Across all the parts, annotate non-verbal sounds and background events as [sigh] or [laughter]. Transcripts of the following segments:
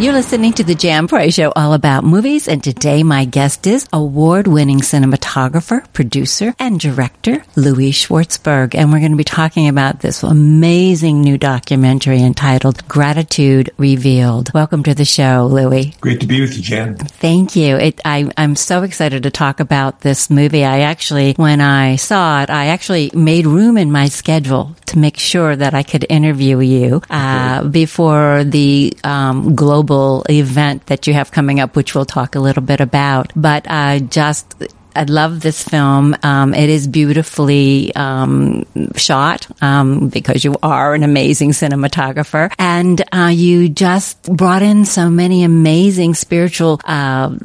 You're listening to the Jan Price Show, all about movies, and today my guest is award-winning cinematographer, producer, and director Louie Schwartzberg, and we're going to be talking about this amazing new documentary entitled "Gratitude Revealed." Welcome to the show, Louie. Great to be with you, Jan. Thank you. It, I, I'm so excited to talk about this movie. I actually, when I saw it, I actually made room in my schedule to make sure that I could interview you uh, before the um, global event that you have coming up, which we'll talk a little bit about. But uh, just I love this film. Um, it is beautifully um, shot um, because you are an amazing cinematographer, and uh, you just brought in so many amazing spiritual uh,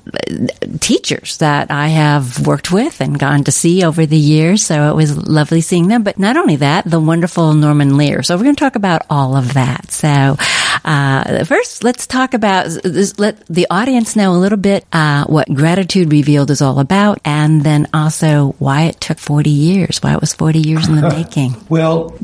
teachers that I have worked with and gone to see over the years. So it was lovely seeing them. But not only that, the wonderful Norman Lear. So we're going to talk about all of that. So uh, first, let's talk about let the audience know a little bit uh, what Gratitude Revealed is all about. And then also why it took 40 years, why it was 40 years in the [laughs] making. well,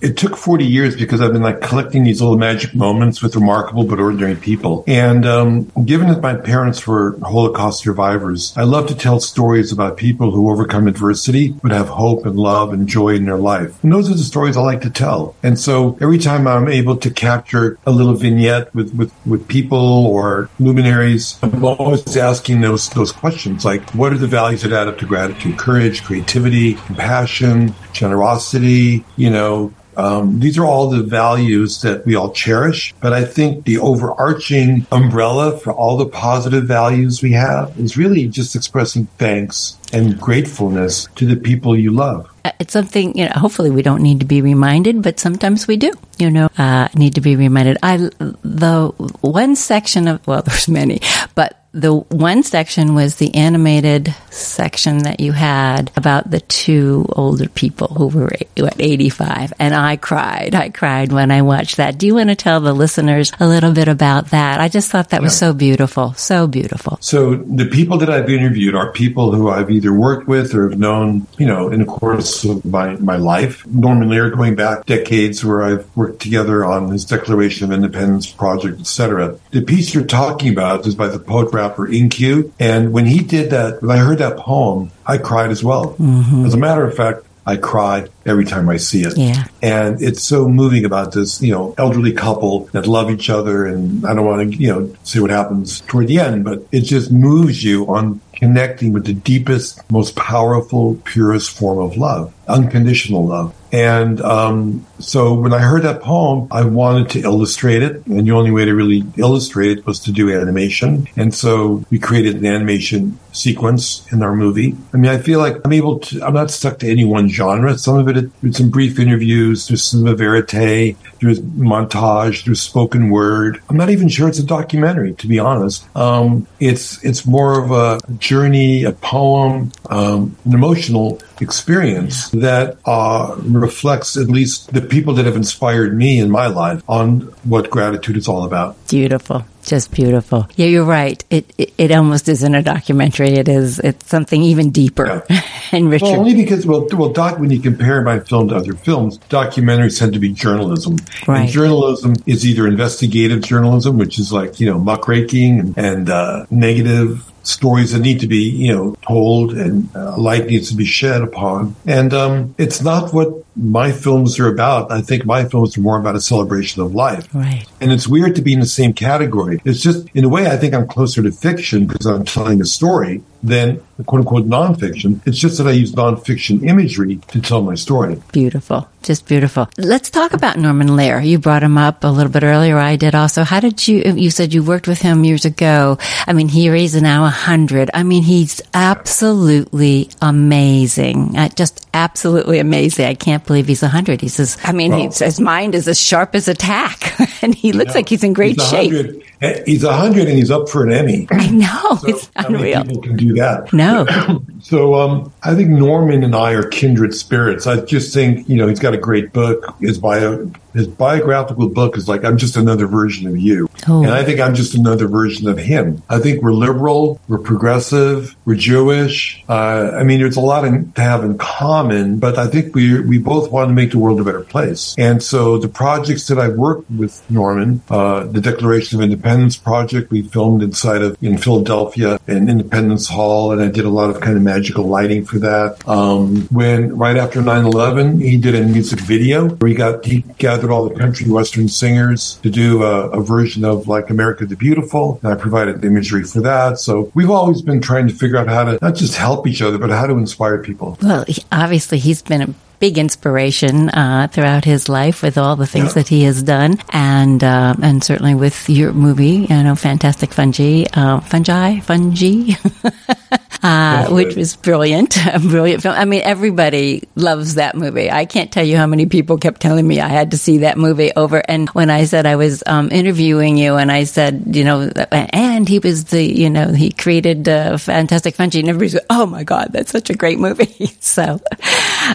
it took 40 years because I've been like collecting these little magic moments with remarkable but ordinary people. And um, given that my parents were Holocaust survivors, I love to tell stories about people who overcome adversity but have hope and love and joy in their life. And those are the stories I like to tell. And so every time I'm able to capture a little vignette with, with, with people or luminaries, I'm always asking those, those questions like, what are the values that add up to gratitude? Courage, creativity, compassion, generosity, you know, um, these are all the values that we all cherish. But I think the overarching umbrella for all the positive values we have is really just expressing thanks and gratefulness to the people you love. Uh, it's something, you know, hopefully we don't need to be reminded, but sometimes we do, you know, uh, need to be reminded. I, the one section of, well, [laughs] there's many, but the one section was the animated section that you had about the two older people who were at 85 and I cried. I cried when I watched that. Do you want to tell the listeners a little bit about that? I just thought that was so beautiful. So beautiful. So the people that I've interviewed are people who I've either worked with or have known you know in the course of my, my life. Norman Lear going back decades where I've worked together on his Declaration of Independence project etc the piece you're talking about is by the poet rapper Inq. And when he did that, when I heard that poem, I cried as well. Mm-hmm. As a matter of fact, I cry every time I see it. Yeah. And it's so moving about this, you know, elderly couple that love each other. And I don't want to, you know, see what happens toward the end, but it just moves you on connecting with the deepest, most powerful, purest form of love, unconditional love. And um, so when I heard that poem, I wanted to illustrate it. And the only way to really illustrate it was to do animation. And so we created an animation sequence in our movie. I mean, I feel like I'm able to, I'm not stuck to any one genre. Some of it, there's some brief interviews, there's some verite, there's montage, there's spoken word. I'm not even sure it's a documentary, to be honest. Um, it's, it's more of a journey, a poem, um, an emotional experience that uh, reflects at least the people that have inspired me in my life on what gratitude is all about. Beautiful. Just beautiful. Yeah, you're right. It, it, it almost isn't a documentary. It is. It's something even deeper yeah. [laughs] and richer. Well, only because well, well, doc. When you compare my film to other films, documentaries tend to be journalism. Right. And journalism is either investigative journalism, which is like you know muckraking and, and uh, negative stories that need to be, you know, told and uh, light needs to be shed upon. And um, it's not what my films are about. I think my films are more about a celebration of life. Right. And it's weird to be in the same category. It's just, in a way, I think I'm closer to fiction because I'm telling a story than quote unquote nonfiction. It's just that I use nonfiction imagery to tell my story. Beautiful. Just beautiful. Let's talk about Norman Lear. You brought him up a little bit earlier. I did also. How did you, you said you worked with him years ago. I mean, here he's now a hundred. I mean, he's absolutely amazing. Uh, just absolutely amazing. I can't believe he's a hundred. He says, I mean, well, his mind is as sharp as a tack [laughs] and he looks like he's in great he's shape. He's a hundred and he's up for an Emmy. I know. So it's unreal. Do that? No. [clears throat] so um, I think Norman and I are kindred spirits. I just think, you know, he's got a great book. His bio his biographical book is like, I'm just another version of you. Oh. And I think I'm just another version of him. I think we're liberal, we're progressive, we're Jewish. Uh, I mean, there's a lot in, to have in common, but I think we, we both want to make the world a better place. And so the projects that I've worked with Norman, uh, the Declaration of Independence project, we filmed inside of, in Philadelphia in Independence Hall, and I did a lot of kind of magical lighting for that. Um, when right after 9-11, he did a music video where he got, he gathered all the country western singers to do a, a version of like America the Beautiful. And I provided the imagery for that. So we've always been trying to figure out how to not just help each other, but how to inspire people. Well, obviously, he's been a big inspiration uh, throughout his life with all the things Yeah. that he has done, and uh, and certainly with your movie, you know, Fantastic Fungi, uh, Fungi, Fungi. [laughs] Uh, which was brilliant, a [laughs] brilliant film. I mean, everybody loves that movie. I can't tell you how many people kept telling me I had to see that movie over. And when I said I was um, interviewing you, and I said, you know, and he was the, you know, he created uh, Fantastic Fungi, and everybody said, "Oh my God, that's such a great movie." [laughs] so,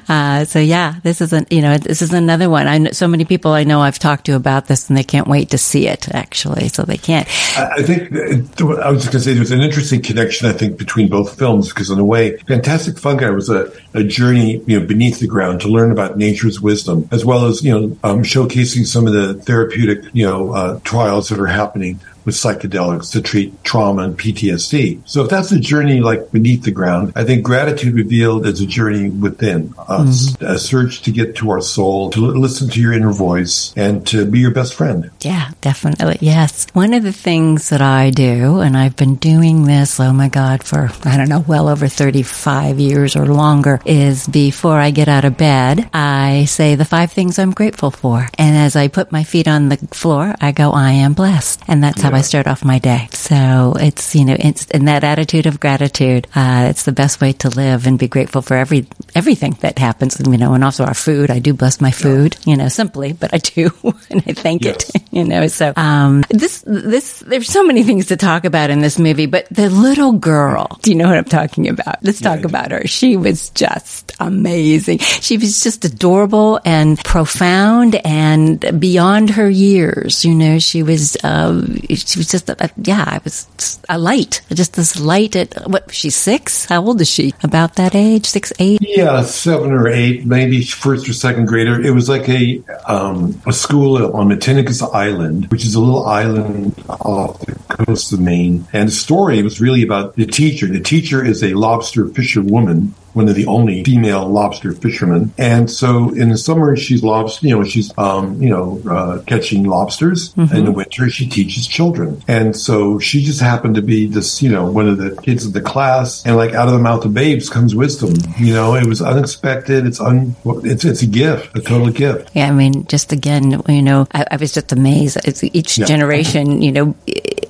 uh, so yeah, this is an, you know, this is another one. I know so many people I know I've talked to about this, and they can't wait to see it. Actually, so they can't. I I think I was just going to say there's an interesting connection. I think between both films because in a way, Fantastic Fungi was a, a journey you know beneath the ground to learn about nature's wisdom, as well as you know um, showcasing some of the therapeutic you know uh, trials that are happening with psychedelics to treat trauma and PTSD. So if that's a journey like beneath the ground, I think gratitude revealed is a journey within us, mm-hmm. a search to get to our soul, to li- listen to your inner voice, and to be your best friend. Yeah, definitely. Yes. One of the things that I do, and I've been doing this, oh my God, for, I don't know, well over 35 years or longer, is before I get out of bed, I say the five things I'm grateful for. And as I put my feet on the floor, I go, I am blessed. And that's how I start off my day. So it's, you know, it's in that attitude of gratitude. Uh, it's the best way to live and be grateful for every, everything that happens, you know, and also our food. I do bless my food, you know, simply, but I do, [laughs] and I thank it [laughs] you know so um this this there's so many things to talk about in this movie but the little girl do you know what i'm talking about let's talk do. about her she was just amazing she was just adorable and profound and beyond her years you know she was um she was just yeah i was a light just this light at what she's six how old is she about that age six eight Yeah, seven or eight, maybe first or second grader. It was like a um, a school on Matinicus Island, which is a little island off the coast of Maine. And the story was really about the teacher. The teacher is a lobster fisherwoman, one of the only female lobster fishermen. And so in the summer, she's lobster, you know, she's um, you know uh, catching lobsters. In the winter, she teaches children. And so she just happened to be this, you know, one of the kids of the class. And like out of the mouth of babes comes wisdom. You know, it was unexpected. It's un, it's it's a gift, a total gift. Yeah, I mean, just again, you know, I, I was just amazed. It's each Yeah. generation, you know,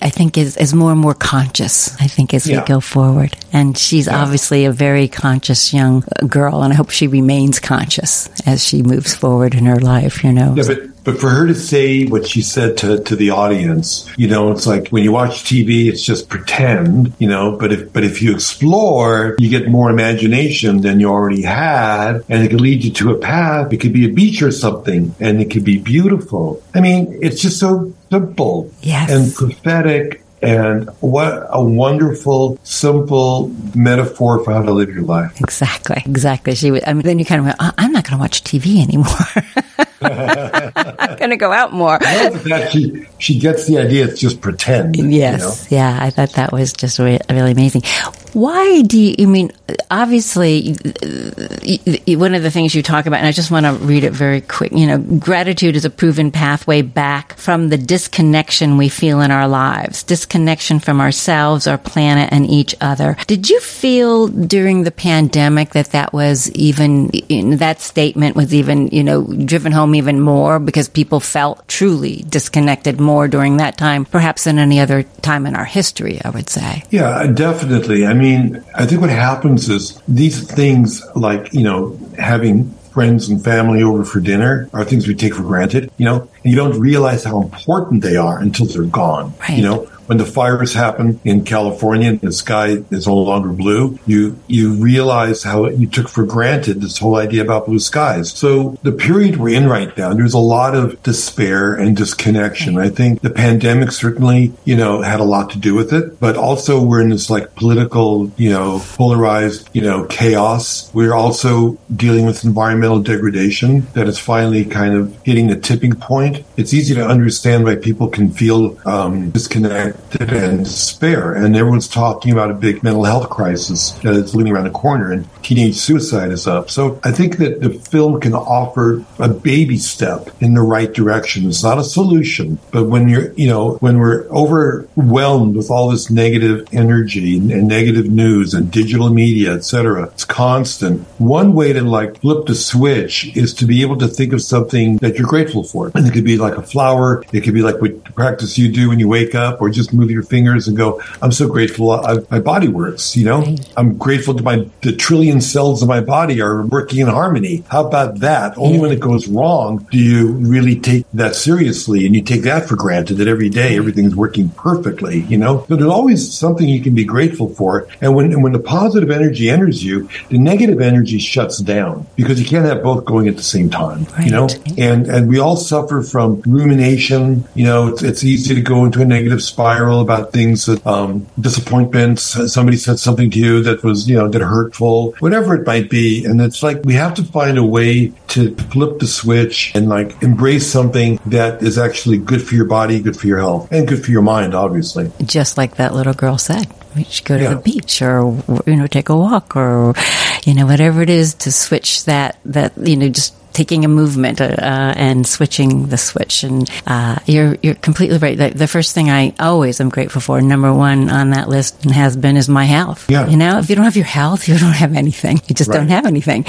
I think is, is more and more conscious. I think as Yeah. we go forward, and she's obviously a very conscious young girl, and I hope she remains conscious as she moves forward in her life. You know, Yeah, but but for her to say what she said to, to the audience, you know, it's like when you watch TV, it's just pretend, you know. But if but if you explore, you get more imagination than you already had, and it can lead you to a path. It could be a beach or something, and it could be beautiful. I mean, it's just so simple Yes. and prophetic. And what a wonderful, simple metaphor for how to live your life. exactly, exactly. She. I mean, then you kind of went, "Uh, I'm not going to watch TV anymore. I'm going to go out more. That she she gets the idea. It's just pretend. you know? Yes, yeah, I thought that was just re- really amazing. Why do you, I mean, obviously, one of the things you talk about, and I just want to read it very quick, you know, gratitude is a proven pathway back from the disconnection we feel in our lives, disconnection from ourselves, our planet, and each other. Did you feel during the pandemic that that was even, that statement was even, you know, driven home even more because people felt truly disconnected more during that time, perhaps than any other time in our history, I would say. Yeah, definitely. I mean, I mean, I think what happens is these things like, you know, having friends and family over for dinner are things we take for granted, you know, and you don't realize how important they are until they're gone. Right. You know, when the fires happen in California and the sky is no longer blue, you you realize how you took for granted this whole idea about blue skies. So the period we're in right now, there's a lot of despair and disconnection. I think the pandemic certainly, you know, had a lot to do with it, but also we're in this like political, you know, polarized, you know, chaos. We're also dealing with environmental degradation that is finally kind of hitting the tipping point. It's easy to understand why people can feel um, disconnected and despair. And everyone's talking about a big mental health crisis that is looming around the corner, and teenage suicide is up. So I think that the film can offer a baby step in the right direction. It's not a solution, but when you're, you know, when we're overwhelmed with all this negative energy and, and negative news and digital media, etc., it's constant. One way to like flip the switch is to be able to think of something that you're grateful for. And it could be like a flower. It could be like what practice you do when you wake up or just move your fingers and go, I'm so grateful uh, I, my body works, you know? I'm grateful to my, the trillion cells of my body are working in harmony. How about that? Only when it goes wrong do you really take that seriously and you take that for granted that every day everything's working perfectly, you know? But there's always something you can be grateful for. And when, and when the positive energy enters you, the negative energy shuts down because you can't have both going at the same time, Right. you know? And, and we all suffer from rumination. You know, it's, it's easy to go into a negative spiral about things that, um, disappointments. Somebody said something to you that was, you know, that hurtful, whatever it might be. And it's like we have to find a way to flip the switch and like embrace something that is actually good for your body, good for your health, and good for your mind, obviously. just like that little girl said. We should go to Yeah. the beach or, you know, take a walk or, you know, whatever it is to switch that, that, you know, just taking a movement uh, uh, and switching the switch. And uh, you're you're completely right. The, the first thing I always am grateful for, number one on that list and has been, is my health. Yeah. You know, if you don't have your health, [laughs] you don't have anything. You just don't have anything.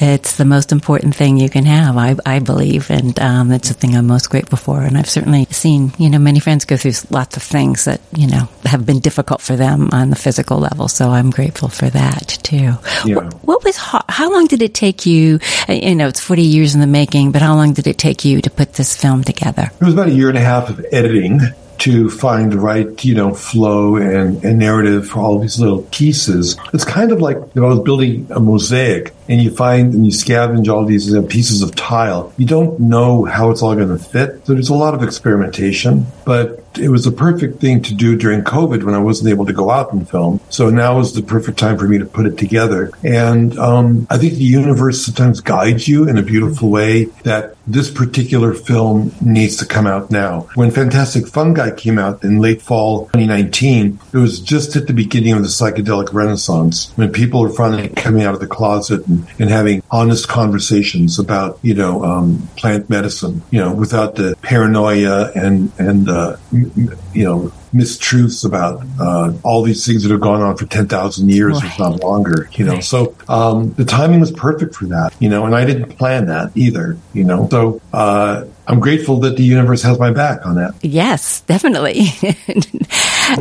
It's the most important thing you can have, I, I believe, and um, it's the thing I'm most grateful for. And I've certainly seen, you know, many friends go through lots of things that you know have been difficult for them on the physical level. So I'm grateful for that too. Yeah. What, what was ho- how long did it take you? uh, You know, it's 40 years in the making, but how long did it take you to put this film together? It was about a year and a half of editing to find the right, you know, flow and, and narrative for all these little pieces. It's kind of like if I was building a mosaic and you find and you scavenge all these uh, pieces of tile. You don't know how it's all going to fit. So there's a lot of experimentation, but it was the perfect thing to do during COVID when I wasn't able to go out and film. So now is the perfect time for me to put it together. And um, I think the universe sometimes guides you in a beautiful way that this particular film needs to come out now. When Fantastic Fungi came out in late fall 2019, it was just at the beginning of the psychedelic renaissance when people were finally coming out of the closet and, and having honest conversations about, you know, um, plant medicine, you know, without the paranoia and, and, uh, you know, mistruths about uh, all these things that have gone on for 10,000 years, if not longer, you know. Right. So um, the timing was perfect for that, you know, and I didn't plan that either, you know. So uh, I'm grateful that the universe has my back on that. Yes, definitely. [laughs]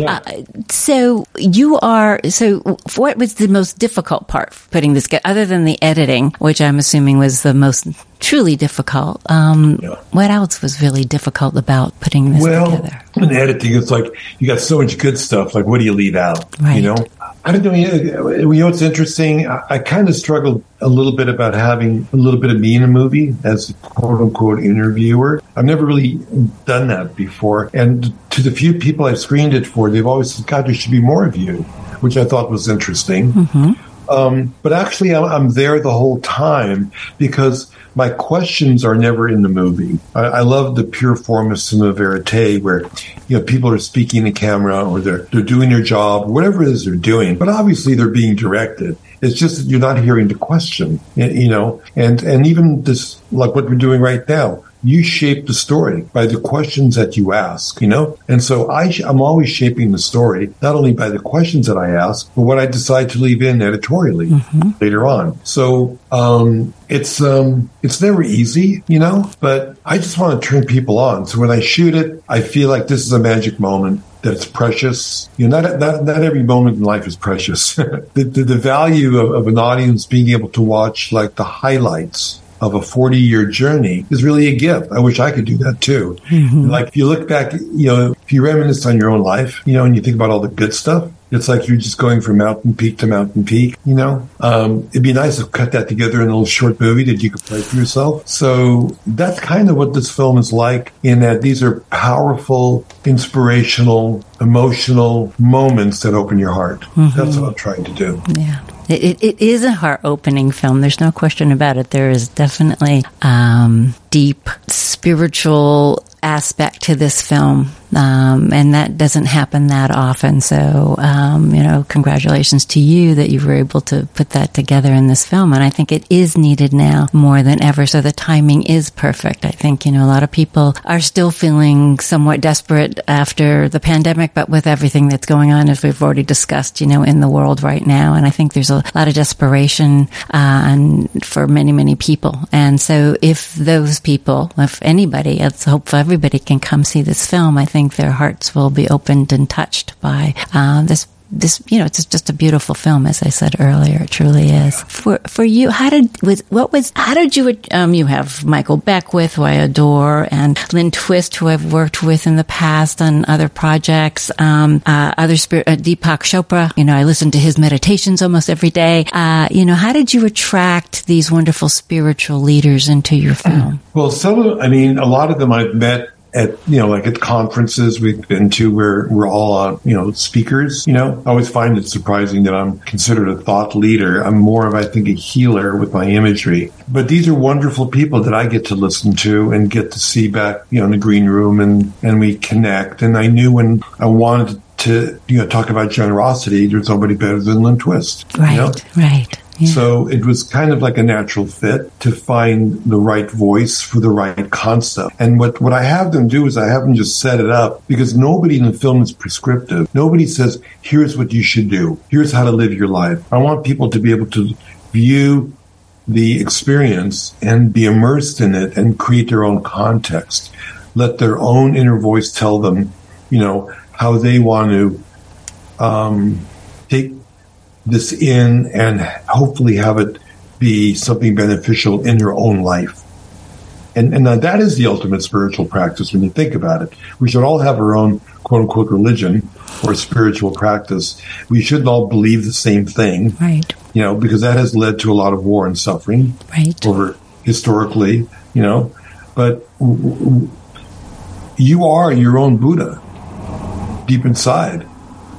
uh, so you are. So what was the most difficult part putting this together, other than the editing, which I'm assuming was the most truly difficult? Um, Yeah. What else was really difficult about putting this Well, together? in editing, it's like you got so much good stuff. Like, what do you leave out? Right. You know, I don't know. You know what's interesting? I, I kind of struggled a little bit about having a little bit of me in a movie as a quote unquote interviewer. I've never really done that before. And to the few people I've screened it for, they've always said, God, there should be more of you, which I thought was interesting. Mm-hmm. Um, but actually, I'm, I'm there the whole time because my questions are never in the movie. I, I love the pure form of cinema verite, where you know people are speaking to camera or they're they're doing their job, whatever it is they're doing. But obviously, they're being directed. It's just that you're not hearing the question, you know. And and even this, like what we're doing right now, you shape the story by the questions that you ask, you know? And so I, sh- I'm always shaping the story, not only by the questions that I ask, but what I decide to leave in editorially later on. So, um, it's, um, it's never easy, you know, but I just want to turn people on. So when I shoot it, I feel like this is a magic moment that it's precious. You know, not, not, not every moment in life is precious. [laughs] the, the, the value of, of an audience being able to watch like the highlights of a 40 year journey is really a gift. I wish I could do that too. Mm-hmm. Like if you look back, you know, if you reminisce on your own life, you know, and you think about all the good stuff, it's like you're just going from mountain peak to mountain peak, you know? Um, it'd be nice to cut that together in a little short movie that you could play for yourself. So that's kind of what this film is like in that these are powerful, inspirational, emotional moments that open your heart. Mm-hmm. That's what I'm trying to do. Yeah. It, it is a heart opening film. There's no question about it. There is definitely um, deep spiritual aspect to this film um, and that doesn't happen that often. So, um, you know, congratulations to you that you were able to put that together in this film. And I think it is needed now more than ever. So the timing is perfect. I think, you know, a lot of people are still feeling somewhat desperate after the pandemic, but with everything that's going on, as we've already discussed, you know, in the world right now. And I think there's a lot of desperation, uh, and for many, many people. And so if those people, if anybody, let's hope everybody can come see this film, I think their hearts will be opened and touched by uh, this this you know it's just a beautiful film as i said earlier. It truly is. For for you how did was what was how did you um you have michael beckwith who i adore and lynne twist who i've worked with in the past on other projects um uh, other spirit uh, deepak chopra. You know i listen to his meditations almost every day. Uh you know how did you attract these wonderful spiritual leaders into your film? Well some of i mean a lot of them i've met at you know like at conferences we've been to where we're all uh, you know speakers you know? I always find it surprising that i'm considered a thought leader. I'm more of i think a healer with my imagery. But these are wonderful people that i get to listen to and get to see back you know in the green room and and we connect. And i knew when i wanted to you know talk about generosity there's nobody better than lynne twist right you know? right so it was kind of like a natural fit to find the right voice for the right concept. And what, what I have them do is I have them just set it up because nobody in the film is prescriptive. Nobody says, here's what you should do. Here's how to live your life. I want people to be able to view the experience and be immersed in it and create their own context. Let their own inner voice tell them, you know, how they want to um, this in and hopefully have it be something beneficial in your own life. And, and that is the ultimate spiritual practice when you think about it. We should all have our own quote unquote religion or spiritual practice. We shouldn't all believe the same thing. Right. You know, because that has led to a lot of war and suffering. Right. Over historically, you know, but you are your own Buddha deep inside.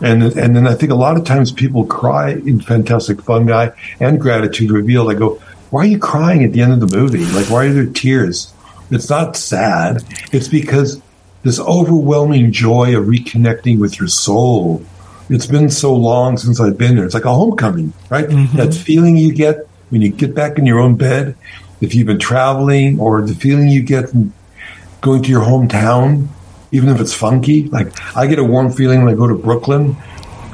And and then I think a lot of times people cry in Fantastic Fungi and Gratitude Revealed. I go, why are you crying at the end of the movie? Like, why are there tears? It's not sad. It's because this overwhelming joy of reconnecting with your soul. It's been so long since I've been there. It's like a homecoming, right? Mm-hmm. That feeling you get when you get back in your own bed, if you've been traveling, or the feeling you get going to your hometown even if it's funky. Like I get a warm feeling when I go to Brooklyn,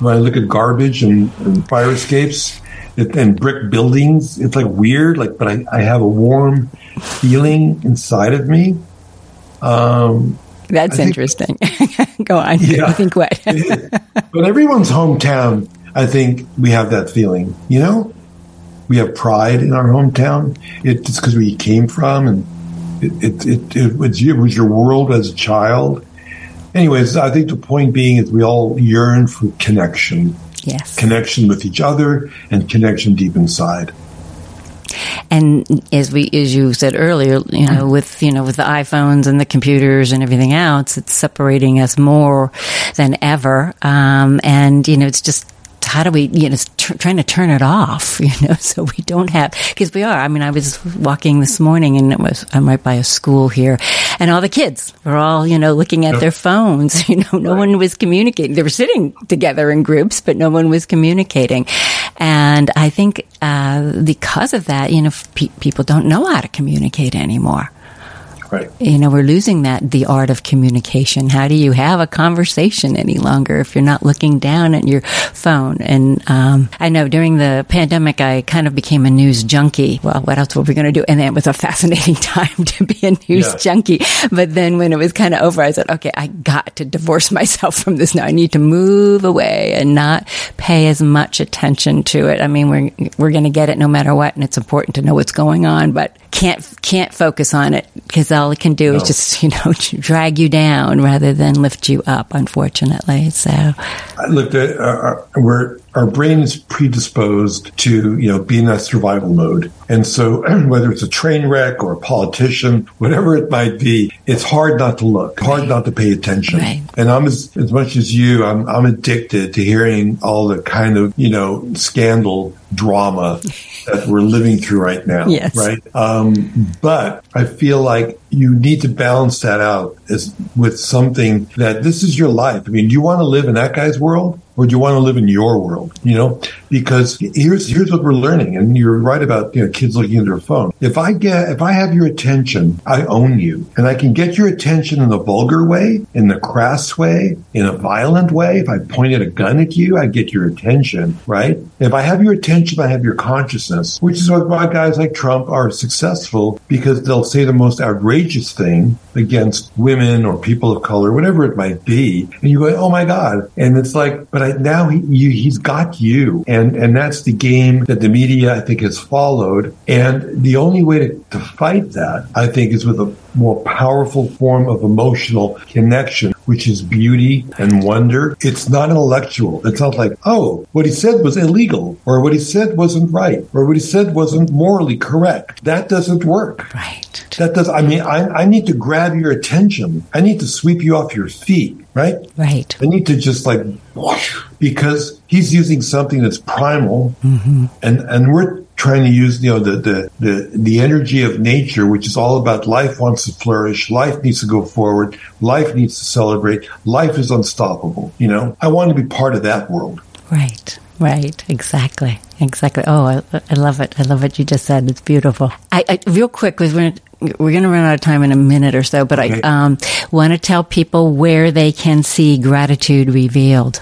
when I look at garbage and, and fire escapes it, and brick buildings. It's like weird, like, but I, I have a warm feeling inside of me. Um, That's think, interesting. [laughs] go on. Yeah, [laughs] I think what? [laughs] but everyone's hometown, I think we have that feeling. You know, we have pride in our hometown. It's because we came from and it, it, it, was, it was your world as a child. Anyways, I think the point being is we all yearn for connection. Yes. Connection with each other and connection deep inside. And as we, as you said earlier, you know, with you know, with the iPhones and the computers and everything else, it's separating us more than ever. Um, and you know, it's just how do we, you know, t- trying to turn it off, [laughs] you know, so we don't have, because we are. I mean, I was walking this morning and it was, I'm right by a school here and all the kids were all, you know, looking at their phones. [laughs] You know, no right. one was communicating. They were sitting together in groups, but no one was communicating. And I think, uh, because of that, you know, pe- people don't know how to communicate anymore. Right. You know, we're losing that, the art of communication. How do you have a conversation any longer if you're not looking down at your phone? And um, I know during the pandemic, I kind of became a news junkie. Well, what else were we going to do? And then it was a fascinating [laughs] time to be a news junkie. But then when it was kind of over, I said, okay, I got to divorce [laughs] myself from this now. I need to move away and not pay as much attention to it. I mean, we're, we're going to get it no matter what. And it's important to know what's going on, but can't, can't focus on it because all it can do is just, [laughs] you know, drag you down rather than lift you up, unfortunately. So, I looked at uh, uh, where our brain is predisposed to you know be in that survival mode, and so [clears throat] whether it's a train wreck or a politician, whatever it might be, it's hard not to look, hard not to pay attention. Right. And I'm as, as much as you, I'm I'm addicted to hearing all the kind of you know scandal drama that we're living through right now. Yes. Right. Um, but I feel like you need to balance that out as with something that this is your life. I mean, do you want to live in that guy's world? Or do you want to live in your world? You know, because here's here's what we're learning, and you're right about you know kids looking at their phone. If I get if I have your attention, I own you, and I can get your attention in a vulgar way, in the crass way, in a violent way. If I pointed a gun at you, I get your attention, right? If I have your attention, I have your consciousness, which is why guys like Trump are successful because they'll say the most outrageous thing against women or people of color, whatever it might be, and you go, "Oh my God!" And it's like, but I, now he you, he's got you, and and that's the game that the media I think has followed, and the only way to, to fight that I think is with a more powerful form of emotional connection, which is beauty and wonder. It's not intellectual. It's not like, oh, what he said was illegal, or what he said wasn't right, or what he said wasn't morally correct. That doesn't work. right. That does. I mean, I, I need to grab your attention. I need to sweep you off your feet, right? Right. I need to just like whoosh, because he's using something that's primal, mm-hmm. and and we're trying to use you know the, the the the energy of nature, which is all about life wants to flourish, life needs to go forward, life needs to celebrate, life is unstoppable. You know, I want to be part of that world. Right, right, exactly, exactly. Oh, I, I love it. I love what you just said. It's beautiful. I, I real quick because we're we're going to run out of time in a minute or so, but Okay. I um, want to tell people where they can see gratitude revealed.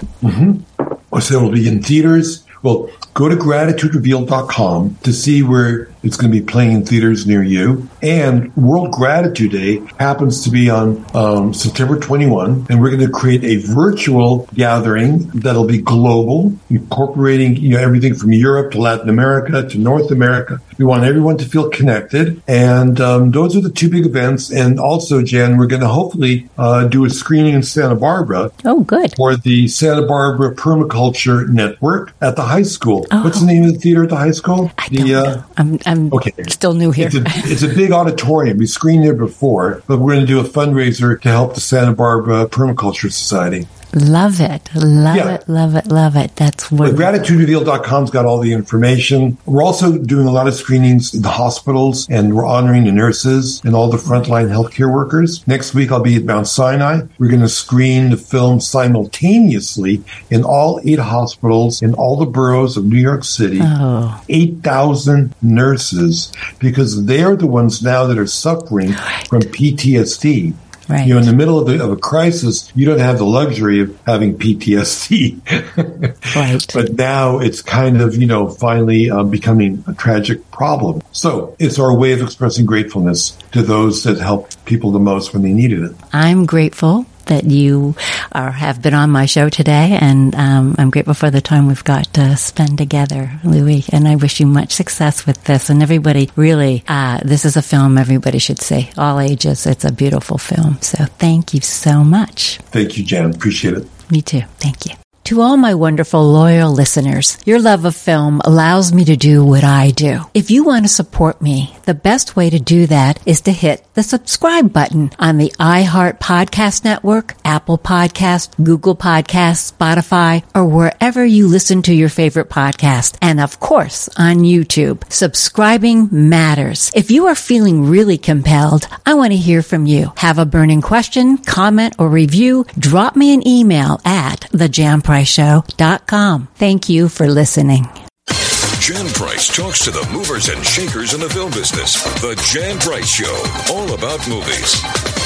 So it'll be in theaters. Well, go to gratituderevealed.com to see where it's going to be playing in theaters near you. And World Gratitude Day happens to be on um, September 21, and we're going to create a virtual gathering that'll be global, incorporating you know everything from Europe to Latin America to North America. We want everyone to feel connected, and um, those are the two big events. And also, Jan, we're going to hopefully uh, do a screening in Santa Barbara Oh, good. for the Santa Barbara Permaculture Network at the high school. Oh. What's the name of the theater at the high school? I the, don't know. I'm I'm okay. still new here. It's a, it's a big auditorium. We screened there before, but we're going to do a fundraiser to help the Santa Barbara Permaculture Society. Love it, love Yeah. it, love it, love it. That's But what. gratitudereveal.com's got all the information. We're also doing a lot of screenings in the hospitals and we're honoring the nurses and all the frontline healthcare workers. Next week, I'll be at Mount Sinai. We're going to screen the film simultaneously in all eight hospitals in all the boroughs of New York City. Oh, 8,000 nurses because they're the ones now that are suffering from PTSD. Right. You know, in the middle of, the, of a crisis, you don't have the luxury of having PTSD. [laughs] Right. But now it's kind of, you know, finally uh, becoming a tragic problem. So it's our way of expressing gratefulness to those that helped people the most when they needed it. I'm grateful that you are, have been on my show today, and um, I'm grateful for the time we've got to spend together, Louie. And I wish you much success with this. And everybody, really, uh, this is a film everybody should see, all ages. It's a beautiful film. So thank you so much. Thank you, Jan. Appreciate it. Me too. Thank you. To all my wonderful loyal listeners, your love of film allows me to do what I do. If you want to support me, the best way to do that is to hit the subscribe button on the iHeart Podcast Network, Apple Podcast, Google Podcast, Spotify, or wherever you listen to your favorite podcast. And of course, on YouTube. Subscribing matters. If you are feeling really compelled, I want to hear from you. Have a burning question, comment, or review? Drop me an email at thejanpriceshow.com. Thank you for listening. Jan Price talks to the movers and shakers in the film business. The Jan Price Show, all about movies.